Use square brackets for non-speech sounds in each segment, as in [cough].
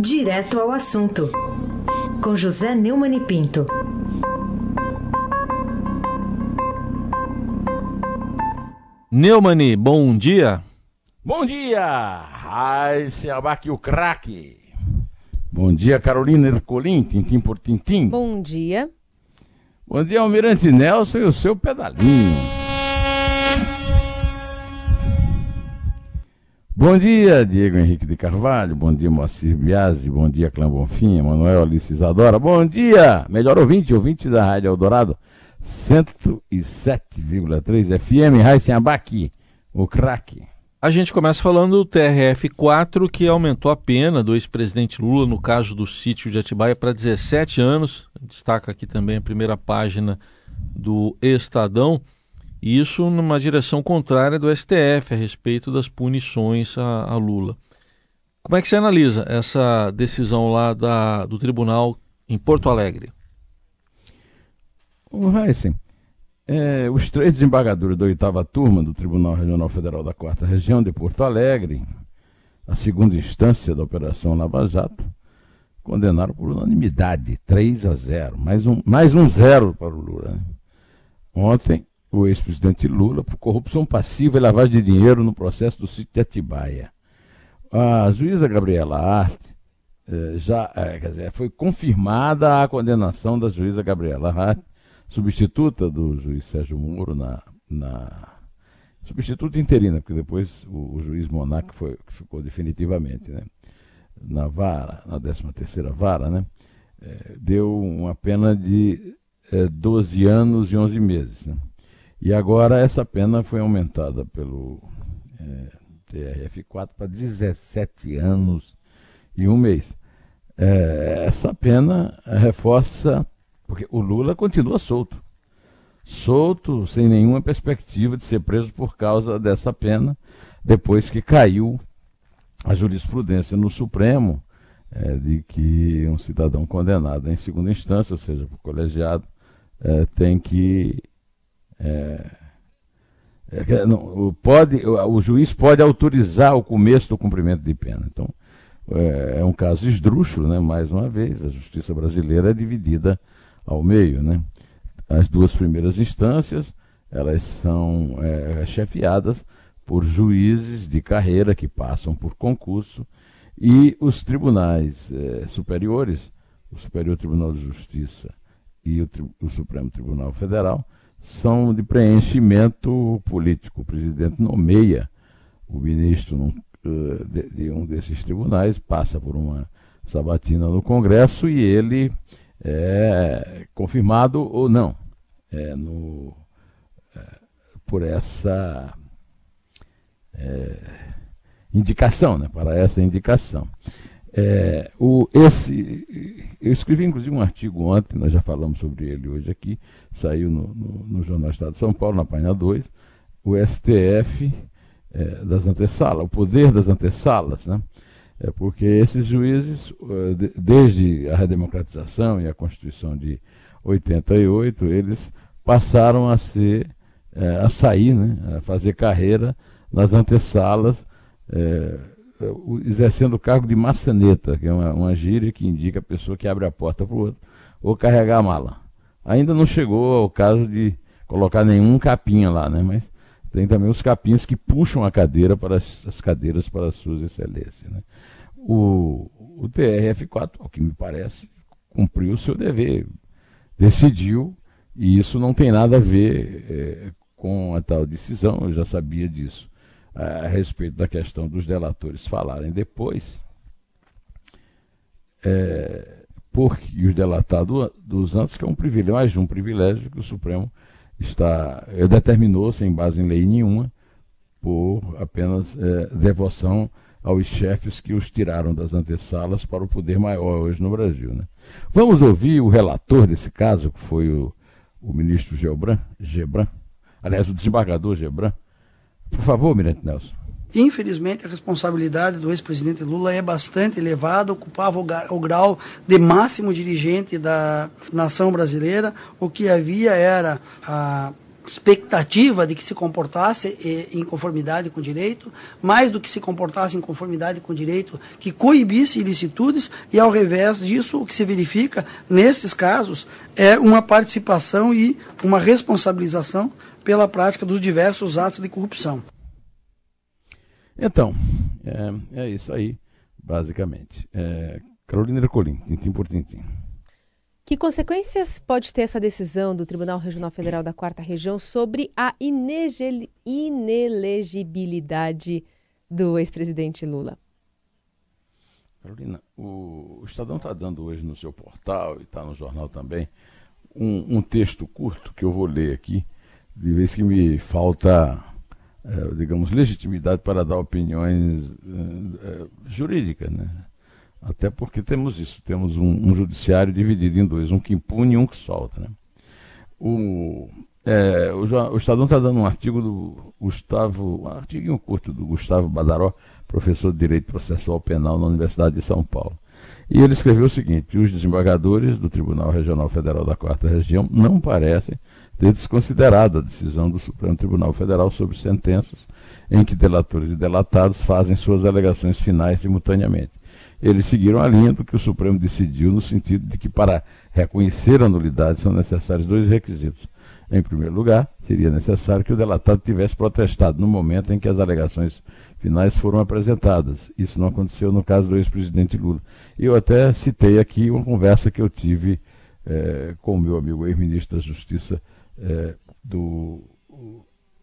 Direto ao assunto, com José Neumann e Pinto. Neumani, bom dia. Bom dia, Raíssa Abaque, o craque. Bom dia, Carolina Ercolim, tintim por tintim. Bom dia. Bom dia, Almirante Nelson e o seu pedalinho. Bom dia, Diego Henrique de Carvalho. Bom dia, Moacir Biasi. Bom dia, Clã Bonfim, Manuel Alice Isadora. Bom dia, melhor ouvinte, ouvinte da Rádio Eldorado, 107,3 FM, Raíssen Abac, o craque. A gente começa falando do TRF4, que aumentou a pena do ex-presidente Lula no caso do sítio de Atibaia para 17 anos. Destaca aqui também a primeira página do Estadão. Isso numa direção contrária do STF a respeito das punições a, a Lula. Como é que você analisa essa decisão lá da, do tribunal em Porto Alegre? O Heisen, é, os três desembargadores da oitava turma do Tribunal Regional Federal da Quarta Região de Porto Alegre, a segunda instância da Operação Lava Jato, condenaram por unanimidade, 3 a 0, mais um, mais um zero para o Lula. Né? Ontem, o ex-presidente Lula por corrupção passiva e lavagem de dinheiro no processo do sítio de Atibaia. A juíza Gabriela Arte eh, já eh, quer dizer, foi confirmada a condenação da juíza Gabriela Arte, substituta do juiz Sérgio Moro na, na substituta interina, porque depois o, o juiz Monac foi, ficou definitivamente, né? Na vara, na 13 terceira vara, né? Eh, deu uma pena de 12 anos e 11 meses, né? E agora essa pena foi aumentada pelo é, TRF4 para 17 anos e um mês. É, essa pena reforça, porque o Lula continua solto. Solto, sem nenhuma perspectiva de ser preso por causa dessa pena, depois que caiu a jurisprudência no Supremo é, de que um cidadão condenado em segunda instância, ou seja, por colegiado, é, tem que é, é, não, pode, o juiz pode autorizar o começo do cumprimento de pena. Então, é, é, um caso esdrúxulo, né? mais uma vez, a justiça brasileira é dividida ao meio. Né? As duas primeiras instâncias, elas são é, chefiadas por juízes de carreira que passam por concurso e os tribunais é, superiores, o Superior Tribunal de Justiça e o, o Supremo Tribunal Federal, são de preenchimento político. O presidente nomeia o ministro eh, de, um desses tribunais, passa por uma sabatina no Congresso e ele é confirmado ou não é, no, é, por essa é, indicação, né, para essa indicação. É, o, esse, eu escrevi inclusive um artigo ontem, nós já falamos sobre ele hoje aqui, saiu no, no, no Jornal Estado de São Paulo, na página 2, o STF é, das antessalas, o poder das antessalas, né? É porque esses juízes, é, desde a redemocratização e a Constituição de 88, eles passaram a ser, é, a sair, né? a fazer carreira nas antessalas, é, exercendo o cargo de maçaneta, que é uma, uma gíria que indica a pessoa que abre a porta para o outro, ou carregar a mala. Ainda não chegou ao caso de colocar nenhum capinha lá, né? Mas tem também os capinhos que puxam a cadeira para as, as cadeiras para as suas excelências. Né? O, o TRF4, ao que me parece, cumpriu o seu dever, decidiu, e isso não tem nada a ver é, com a tal decisão, eu já sabia disso a respeito da questão dos delatores falarem depois, é, porque os delatados dos antes, que é um privilégio, mais um privilégio que o Supremo está é, determinou, sem base em lei nenhuma, por apenas é, devoção aos chefes que os tiraram das antessalas para o poder maior hoje no Brasil. Né? Vamos ouvir o relator desse caso, que foi o, o ministro Gebran, Gebran, aliás, o desembargador Gebran, por favor, Mirante Nelson. Infelizmente, a responsabilidade do ex-presidente Lula é bastante elevada, ocupava o grau de máximo dirigente da nação brasileira. O que havia era a expectativa de que se comportasse eh, em conformidade com o direito, mais do que se comportasse em conformidade com o direito, que coibisse ilicitudes, e ao revés disso, o que se verifica nesses casos é uma participação e uma responsabilização pela prática dos diversos atos de corrupção. Então, é, é isso aí, basicamente. É, Carolina Ercolim, tintim por tintim. Que consequências pode ter essa decisão do Tribunal Regional Federal da Quarta Região sobre a inelegibilidade do ex-presidente Lula? Carolina, o, Estadão está dando hoje no seu portal e está no jornal também um, um, texto curto que eu vou ler aqui, de vez que me falta, é, digamos, legitimidade para dar opiniões é, jurídicas, né? Até porque temos isso, temos um, um, judiciário dividido em dois, um que impune e um que solta. Né? O, é, o, o Estadão está dando um artigo do Gustavo, um artigo curto do Gustavo Badaró, professor de Direito Processual Penal na Universidade de São Paulo. E ele escreveu o seguinte: os desembargadores do Tribunal Regional Federal da Quarta Região não parecem ter desconsiderado a decisão do Supremo Tribunal Federal sobre sentenças em que delatores e delatados fazem suas alegações finais simultaneamente eles seguiram a linha do que o Supremo decidiu, no sentido de que, para reconhecer a nulidade, são necessários dois requisitos. Em primeiro lugar, seria necessário que o delatado tivesse protestado no momento em que as alegações finais foram apresentadas. Isso não aconteceu no caso do ex-presidente Lula. Eu até citei aqui uma conversa que eu tive é, com o meu amigo ex-ministro da Justiça, é, do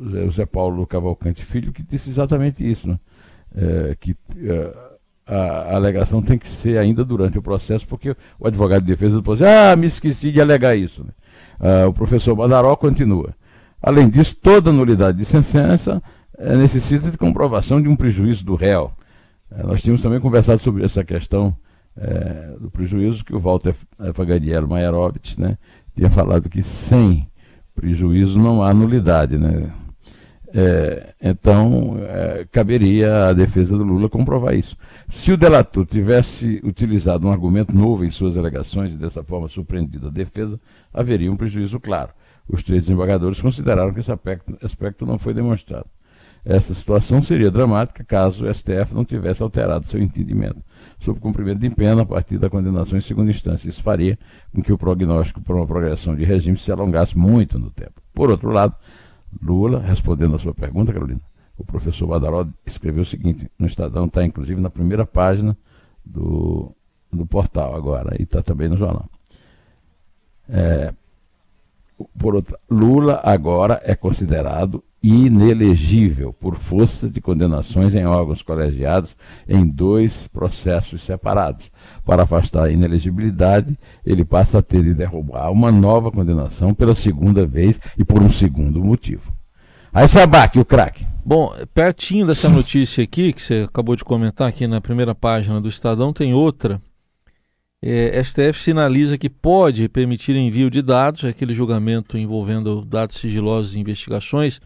José Paulo Cavalcante Filho, que disse exatamente isso, né? é, que a, alegação tem que ser ainda durante o processo, porque o advogado de defesa depois diz, ah, me esqueci de alegar isso. Né? Ah, o professor Badaró continua. Além disso, toda nulidade de sentença é, necessita de comprovação de um prejuízo do réu. É, nós tínhamos também conversado sobre essa questão é, do prejuízo que o Walter Faganiello Maierovitch né, tinha falado que sem prejuízo não há nulidade. Né? É, então, é, caberia à defesa do Lula comprovar isso. Se o delator tivesse utilizado um argumento novo em suas alegações e dessa forma surpreendido a defesa, haveria um prejuízo claro. Os três desembargadores consideraram que esse aspecto, aspecto não foi demonstrado. Essa situação seria dramática caso o STF não tivesse alterado seu entendimento sobre cumprimento de pena a partir da condenação em segunda instância. Isso faria com que o prognóstico para uma progressão de regime se alongasse muito no tempo. Por outro lado, Lula, respondendo a sua pergunta, Carolina, o professor Badaró escreveu o seguinte, no Estadão, está inclusive na primeira página do, do portal agora, e está também no jornal. É, por outra, Lula agora é considerado inelegível por força de condenações em órgãos colegiados em dois processos separados. Para afastar a inelegibilidade, ele passa a ter de derrubar uma nova condenação pela segunda vez e por um segundo motivo. Aí Sabac, o craque. Bom, pertinho dessa notícia aqui, que você acabou de comentar aqui na primeira página do Estadão, tem outra. É, STF sinaliza que pode permitir envio de dados, aquele julgamento envolvendo dados sigilosos e investigações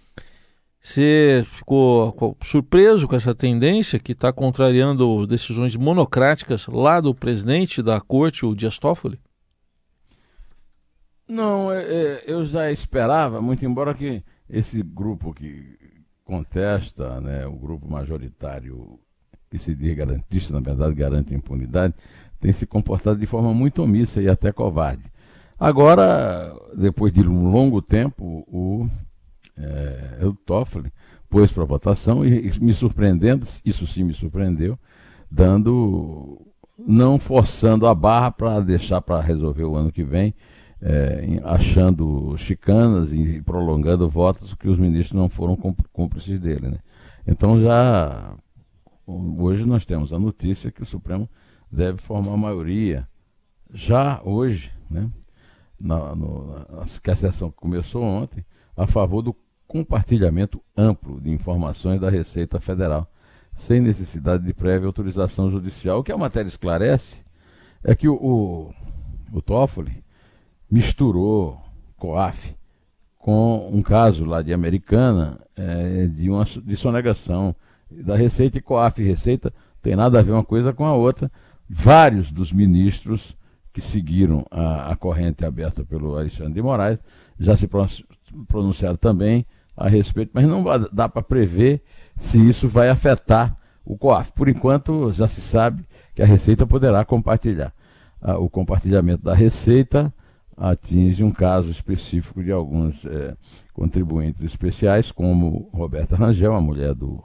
você ficou surpreso com essa tendência que está contrariando decisões monocráticas lá do presidente da corte, o Dias Toffoli? Não, é, é, eu já esperava, muito embora que esse grupo que contesta, né, o grupo majoritário que se diz garantista, na verdade garante impunidade, tem se comportado de forma muito omissa e até covarde. Agora, depois de um longo tempo, o é, o Toffoli pôs para votação e, e, me surpreendendo, isso sim me surpreendeu, dando, não forçando a barra para deixar para resolver o ano que vem, é, achando chicanas e prolongando votos que os ministros não foram cúmplices dele. Né? Então já hoje nós temos a notícia que o Supremo deve formar maioria já hoje, né? Na, no, que a sessão começou ontem, a favor do compartilhamento amplo de informações da Receita Federal, sem necessidade de prévia autorização judicial. O que a matéria esclarece é que o, o, o Toffoli misturou COAF com um caso lá de Americana é, de uma de sonegação da Receita e COAF Receita tem nada a ver uma coisa com a outra. Vários dos ministros que seguiram a, a corrente aberta pelo Alexandre de Moraes já se pronunciaram também a respeito, mas não dá para prever se isso vai afetar o COAF. Por enquanto, já se sabe que a Receita poderá compartilhar. Ah, o compartilhamento da Receita atinge um caso específico de alguns é, contribuintes especiais, como Roberta Rangel, a mulher do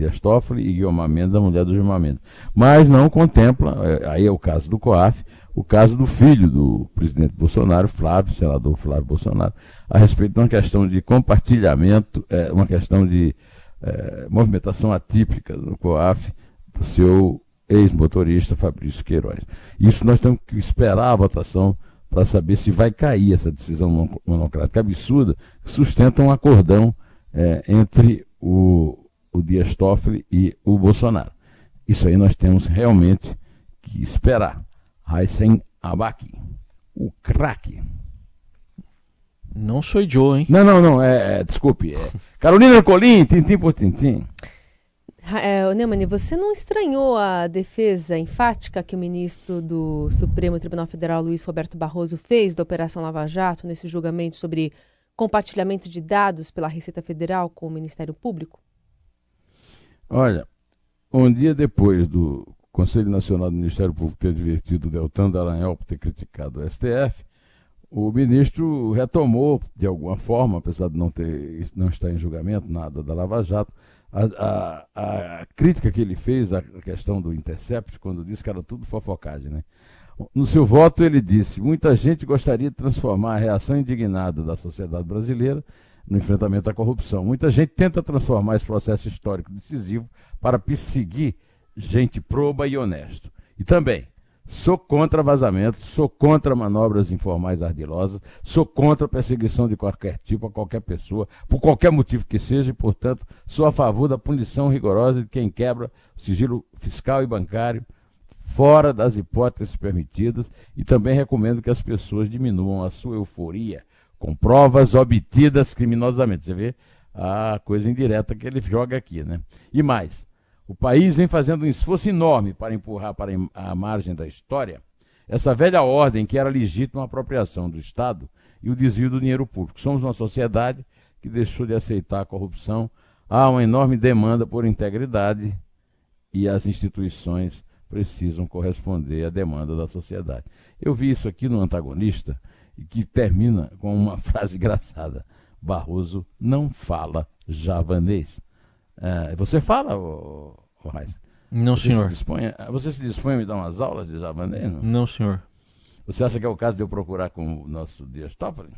Dias Toffoli, e Guilherme Mendes, a mulher do Gilmar Mendes. Mas não contempla, é, aí é o caso do COAF, o caso do filho do presidente Bolsonaro, Flávio, senador Flávio Bolsonaro, a respeito de uma questão de compartilhamento, é, uma questão de é, movimentação atípica no COAF do seu ex-motorista Fabrício Queiroz. Isso nós temos que esperar a votação para saber se vai cair essa decisão monocrática absurda que sustenta um acordão é, entre o, o Dias Toffoli e o Bolsonaro. Isso aí nós temos realmente que esperar. Raisen Abaki, o craque. Não sou Joe, hein? Não, não, não, é, é desculpe. É [laughs] Carolina Colim, tintim por tintim. É, Neumann, você não estranhou a defesa enfática que o ministro do Supremo Tribunal Federal, Luiz Roberto Barroso, fez da Operação Lava Jato nesse julgamento sobre compartilhamento de dados pela Receita Federal com o Ministério Público? Olha, um dia depois do Conselho Nacional do Ministério Público ter advertido Deltan Dallagnol por ter criticado o STF, o ministro retomou, de alguma forma, apesar de não, ter, não estar em julgamento, nada da Lava Jato, a, a, a, crítica que ele fez à questão do Intercept, quando disse que era tudo fofocagem. Né? No seu voto, ele disse: muita gente gostaria de transformar a reação indignada da sociedade brasileira no enfrentamento à corrupção. Muita gente tenta transformar esse processo histórico decisivo para perseguir gente proba e honesto. E também, Sou contra vazamentos, sou contra manobras informais ardilosas, sou contra perseguição de qualquer tipo a qualquer pessoa, por qualquer motivo que seja, e, portanto, sou a favor da punição rigorosa de quem quebra o sigilo fiscal e bancário, fora das hipóteses permitidas, e também recomendo que as pessoas diminuam a sua euforia com provas obtidas criminosamente. Você vê a coisa indireta que ele joga aqui, né? E mais, o país vem fazendo um esforço enorme para empurrar para a margem da história essa velha ordem que era legítima apropriação do Estado e o desvio do dinheiro público. Somos uma sociedade que deixou de aceitar a corrupção. Há uma enorme demanda por integridade e as instituições precisam corresponder à demanda da sociedade. Eu vi isso aqui no antagonista e que termina com uma [laughs] frase engraçada. Barroso não fala javanês. É, você fala, ô, ô Não, você senhor. Se dispõe, você se dispõe a me dar umas aulas de javanês? Não? não, senhor. Você acha que é o caso de eu procurar com o nosso Dias Toffoli?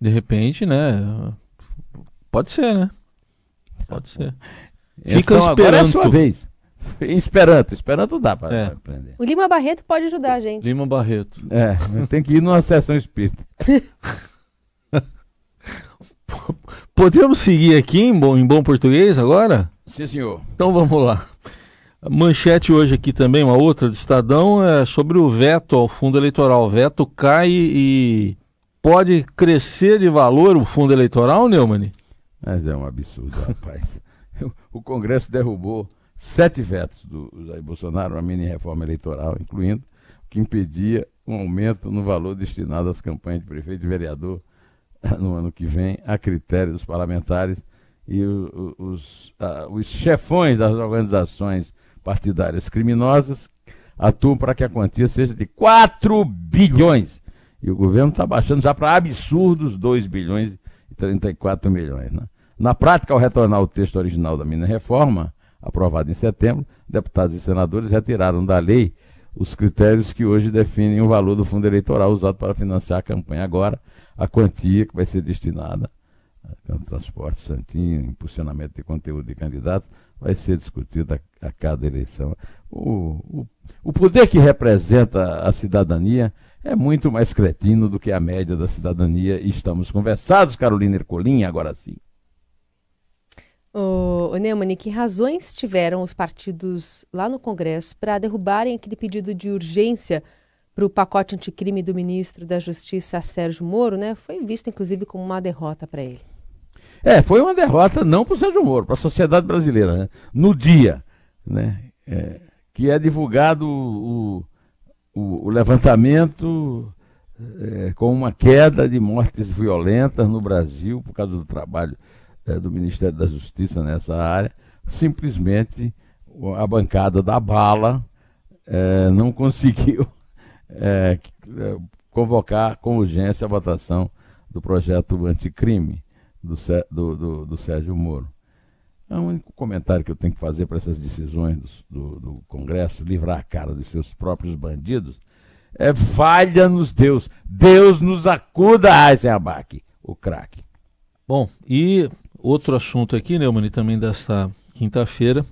De repente, né? Pode ser, né? Pode ser. Fica então, esperando. Agora é a sua vez. Em Esperanto. Esperanto dá para é. aprender. O Lima Barreto pode ajudar a gente. Lima Barreto. É, tem que ir numa sessão espírita. [laughs] Podemos seguir aqui em bom, em bom português agora? Sim, senhor. Então vamos lá. A manchete hoje aqui também, uma outra do Estadão, é sobre o veto ao fundo eleitoral. O veto cai e pode crescer de valor o fundo eleitoral, Neumann? Mas é um absurdo, rapaz. [laughs] o Congresso derrubou sete vetos do Jair Bolsonaro, uma mini reforma eleitoral, incluindo que impedia um aumento no valor destinado às campanhas de prefeito e vereador no ano que vem, a critério dos parlamentares e o, o, os, os chefões das organizações partidárias criminosas atuam para que a quantia seja de 4 bilhões. E o governo está baixando já para absurdos 2 bilhões e 34 milhões. Né? Na prática, ao retornar o texto original da minha reforma, aprovado em setembro, deputados e senadores retiraram da lei os critérios que hoje definem o valor do fundo eleitoral usado para financiar a campanha. Agora, a quantia que vai ser destinada ao transporte santinho, impulsionamento de conteúdo de candidatos, vai ser discutida a, a cada eleição. O, o, o poder que representa a cidadania é muito mais cretino do que a média da cidadania e estamos conversados, Carolina Ercolim, agora sim. O, o Neumann, que razões tiveram os partidos lá no Congresso para derrubarem aquele pedido de urgência para o pacote anticrime do ministro da Justiça, Sérgio Moro, né? Foi visto, inclusive, como uma derrota para ele. É, foi uma derrota não para o Sérgio Moro, para a sociedade brasileira, né? No dia, né? É, que é divulgado o, o, o levantamento é, com uma queda de mortes violentas no Brasil por causa do trabalho é, do Ministério da Justiça nessa área, simplesmente a bancada da bala é, não conseguiu [laughs] é, convocar com urgência a votação do projeto anticrime do, do, do, do Sérgio Moro. É o único comentário que eu tenho que fazer para essas decisões do, do, Congresso, livrar a cara de seus próprios bandidos, é falha-nos Deus. Deus nos acuda, Eisenbach, o craque. Bom, e outro assunto aqui, Neumann, também desta quinta-feira,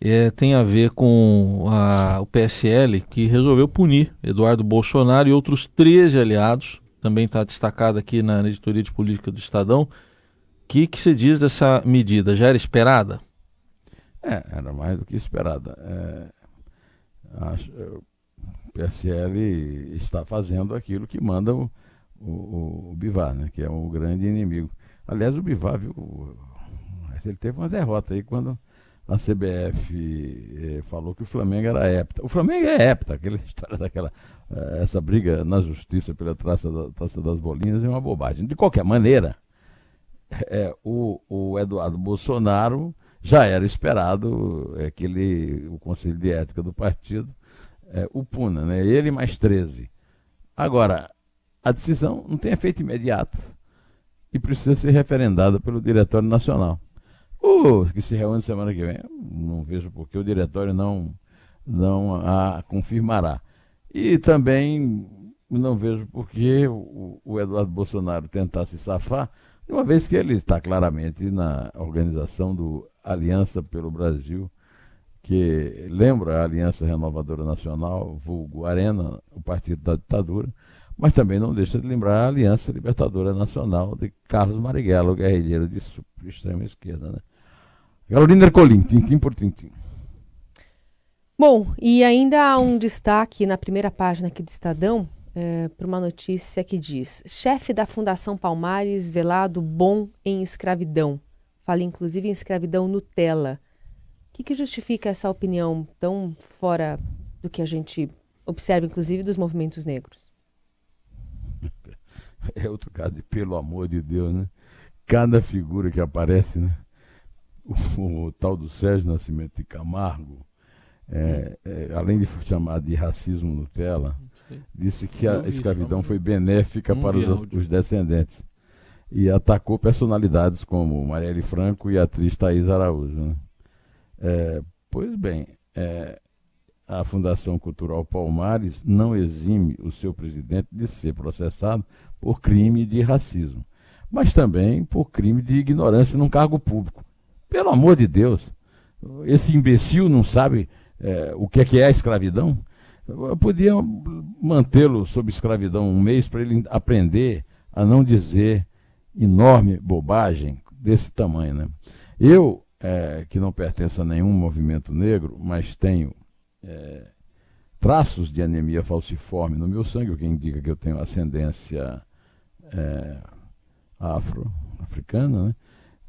é, tem a ver com a, o PSL, que resolveu punir Eduardo Bolsonaro e outros 13 aliados, também está destacado aqui na editoria de política do Estadão. O que, que diz dessa medida? Já era esperada? É, era mais do que esperada. É, acho, o PSL está fazendo aquilo que manda o, o, o Bivar, né, que é o grande inimigo. Aliás, o Bivar, ele teve uma derrota aí quando a CBF eh, falou que o Flamengo era hepta. O Flamengo é hepta, aquela [laughs] história daquela. Eh, essa briga na justiça pela traça, da, traça das bolinhas é uma bobagem. De qualquer maneira, é, o, o Eduardo Bolsonaro já era esperado é, que ele, o Conselho de Ética do partido é, o puna, né? ele mais 13. Agora, a decisão não tem efeito imediato e precisa ser referendada pelo Diretório Nacional. O que se reúne semana que vem, não vejo por que o diretório não, não a confirmará. E também não vejo por que o, o Eduardo Bolsonaro tentar se safar, uma vez que ele está claramente na organização do Aliança pelo Brasil, que lembra a Aliança Renovadora Nacional, vulgo Arena, o partido da ditadura, mas também não deixa de lembrar a Aliança Libertadora Nacional de Carlos Marighella, o guerrilheiro de extrema esquerda. Né? Carolina Ercolim, tintim por tintim. Bom, e ainda há um destaque na primeira página aqui do Estadão é, para uma notícia que diz: chefe da Fundação Palmares velado bom em escravidão. Fala inclusive em escravidão Nutella. O que, que justifica essa opinião tão fora do que a gente observa, inclusive, dos movimentos negros? [laughs] É outro caso pelo amor de Deus, né? Cada figura que aparece, né? [laughs] o, o, tal do Sérgio Nascimento de Camargo, é, é, além de chamar de racismo Nutella, disse que a escravidão foi benéfica para os, os, descendentes e atacou personalidades como Marielle Franco e a atriz Thais Araújo. Né? É, pois bem, é, a Fundação Cultural Palmares não exime o seu presidente de ser processado por crime de racismo, mas também por crime de ignorância num cargo público. Pelo amor de Deus, esse imbecil não sabe é, o que é, que é a escravidão? Eu podia mantê-lo sob escravidão um mês para ele aprender a não dizer enorme bobagem desse tamanho. Né? Eu, é, que não pertenço a nenhum movimento negro, mas tenho é, traços de anemia falciforme no meu sangue, o que indica que eu tenho ascendência é, afro-africana, né?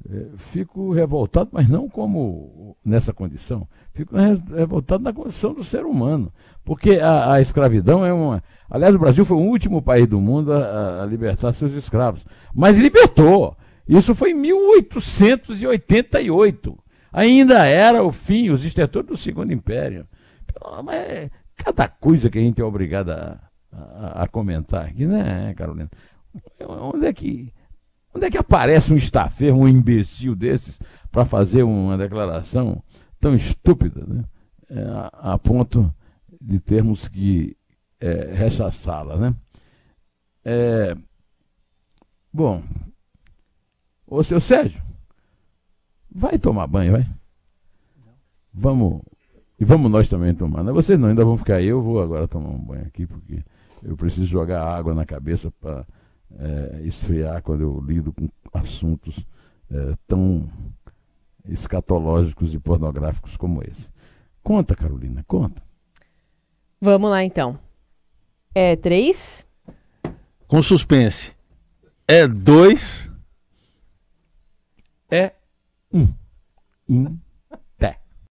É, fico revoltado, mas não como nessa condição. Fico revoltado na condição do ser humano. Porque a, a, escravidão é uma. Aliás, o Brasil foi o último país do mundo a, a libertar seus escravos. Mas libertou. Isso foi em 1888. Ainda era o fim, os estertores do Segundo Império. Mas é cada coisa que a gente é obrigado a, a, a comentar aqui, né, Carolina? Onde é que Onde é que aparece um estaferro, um imbecil desses, para fazer uma declaração tão estúpida, né? É, a, a, ponto de termos que é, rechaçá-la, né? É, bom, ô seu Sérgio, vai tomar banho, vai? Vamos, e vamos nós também tomar. Não, vocês não, ainda vão ficar aí, eu vou agora tomar um banho aqui, porque eu preciso jogar água na cabeça para é, esfriar quando eu lido com assuntos é, tão escatológicos e pornográficos como esse. Conta, Carolina, conta. Vamos lá então. É três? Com suspense. É dois? É um. Um.